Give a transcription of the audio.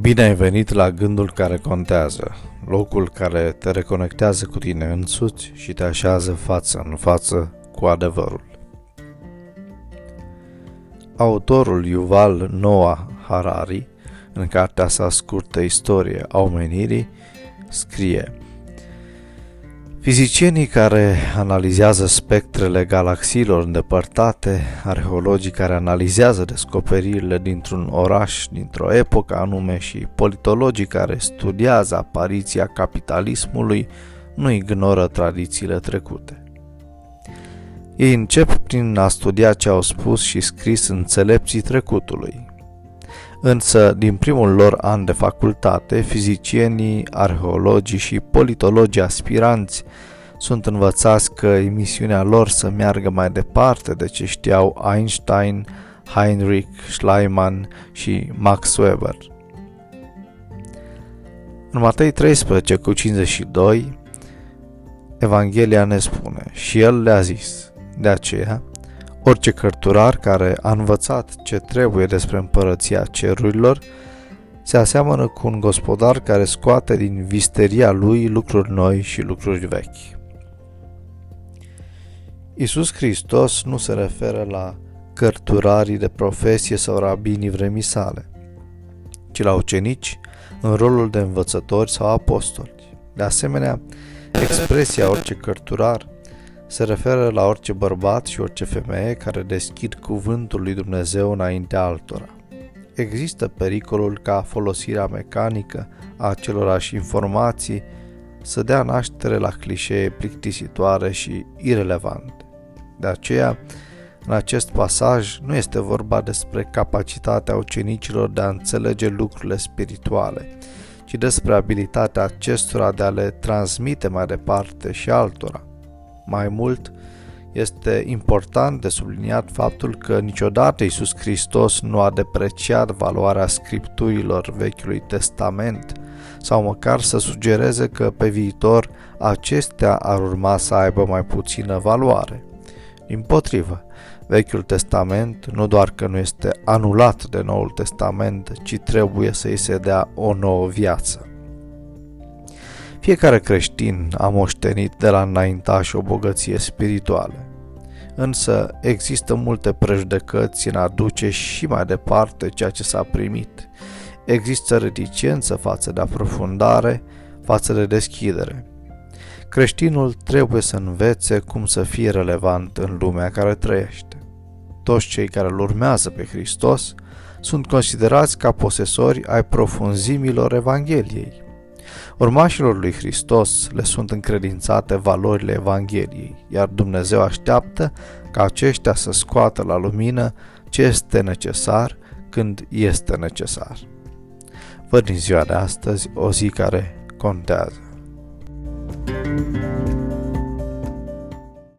Bine ai venit la gândul care contează, locul care te reconectează cu tine însuți și te așează față în față cu adevărul. Autorul Yuval Noah Harari, în cartea sa scurtă Istorie a omenirii, scrie – Fizicienii care analizează spectrele galaxiilor îndepărtate, arheologii care analizează descoperirile dintr-un oraș, dintr-o epocă anume și politologii care studiază apariția capitalismului nu ignoră tradițiile trecute. Ei încep prin a studia ce au spus și scris înțelepții trecutului, Însă, din primul lor an de facultate, fizicienii, arheologii și politologii aspiranți sunt învățați că emisiunea lor să meargă mai departe de ce știau Einstein, Heinrich Schliemann și Max Weber. În Matei 13 cu 52, Evanghelia ne spune, și el le-a zis, de aceea, Orice cărturar care a învățat ce trebuie despre împărăția cerurilor se aseamănă cu un gospodar care scoate din visteria lui lucruri noi și lucruri vechi. Isus Hristos nu se referă la cărturarii de profesie sau rabinii vremii sale, ci la ucenici în rolul de învățători sau apostoli. De asemenea, expresia orice cărturar se referă la orice bărbat și orice femeie care deschid cuvântul lui Dumnezeu înaintea altora. Există pericolul ca folosirea mecanică a acelorași informații să dea naștere la clișee plictisitoare și irelevante. De aceea, în acest pasaj nu este vorba despre capacitatea ucenicilor de a înțelege lucrurile spirituale, ci despre abilitatea acestora de a le transmite mai departe și altora. Mai mult, este important de subliniat faptul că niciodată Iisus Hristos nu a depreciat valoarea scripturilor Vechiului Testament sau măcar să sugereze că pe viitor acestea ar urma să aibă mai puțină valoare. Din potrivă, Vechiul Testament nu doar că nu este anulat de Noul Testament, ci trebuie să-i se dea o nouă viață. Fiecare creștin a moștenit de la înaintași o bogăție spirituală. Însă există multe prejudecăți în a duce și mai departe ceea ce s-a primit. Există reticență față de aprofundare, față de deschidere. Creștinul trebuie să învețe cum să fie relevant în lumea care trăiește. Toți cei care îl urmează pe Hristos sunt considerați ca posesori ai profunzimilor Evangheliei. Urmașilor lui Hristos le sunt încredințate valorile Evangheliei, iar Dumnezeu așteaptă ca aceștia să scoată la lumină ce este necesar când este necesar. Văd din ziua de astăzi o zi care contează. thank you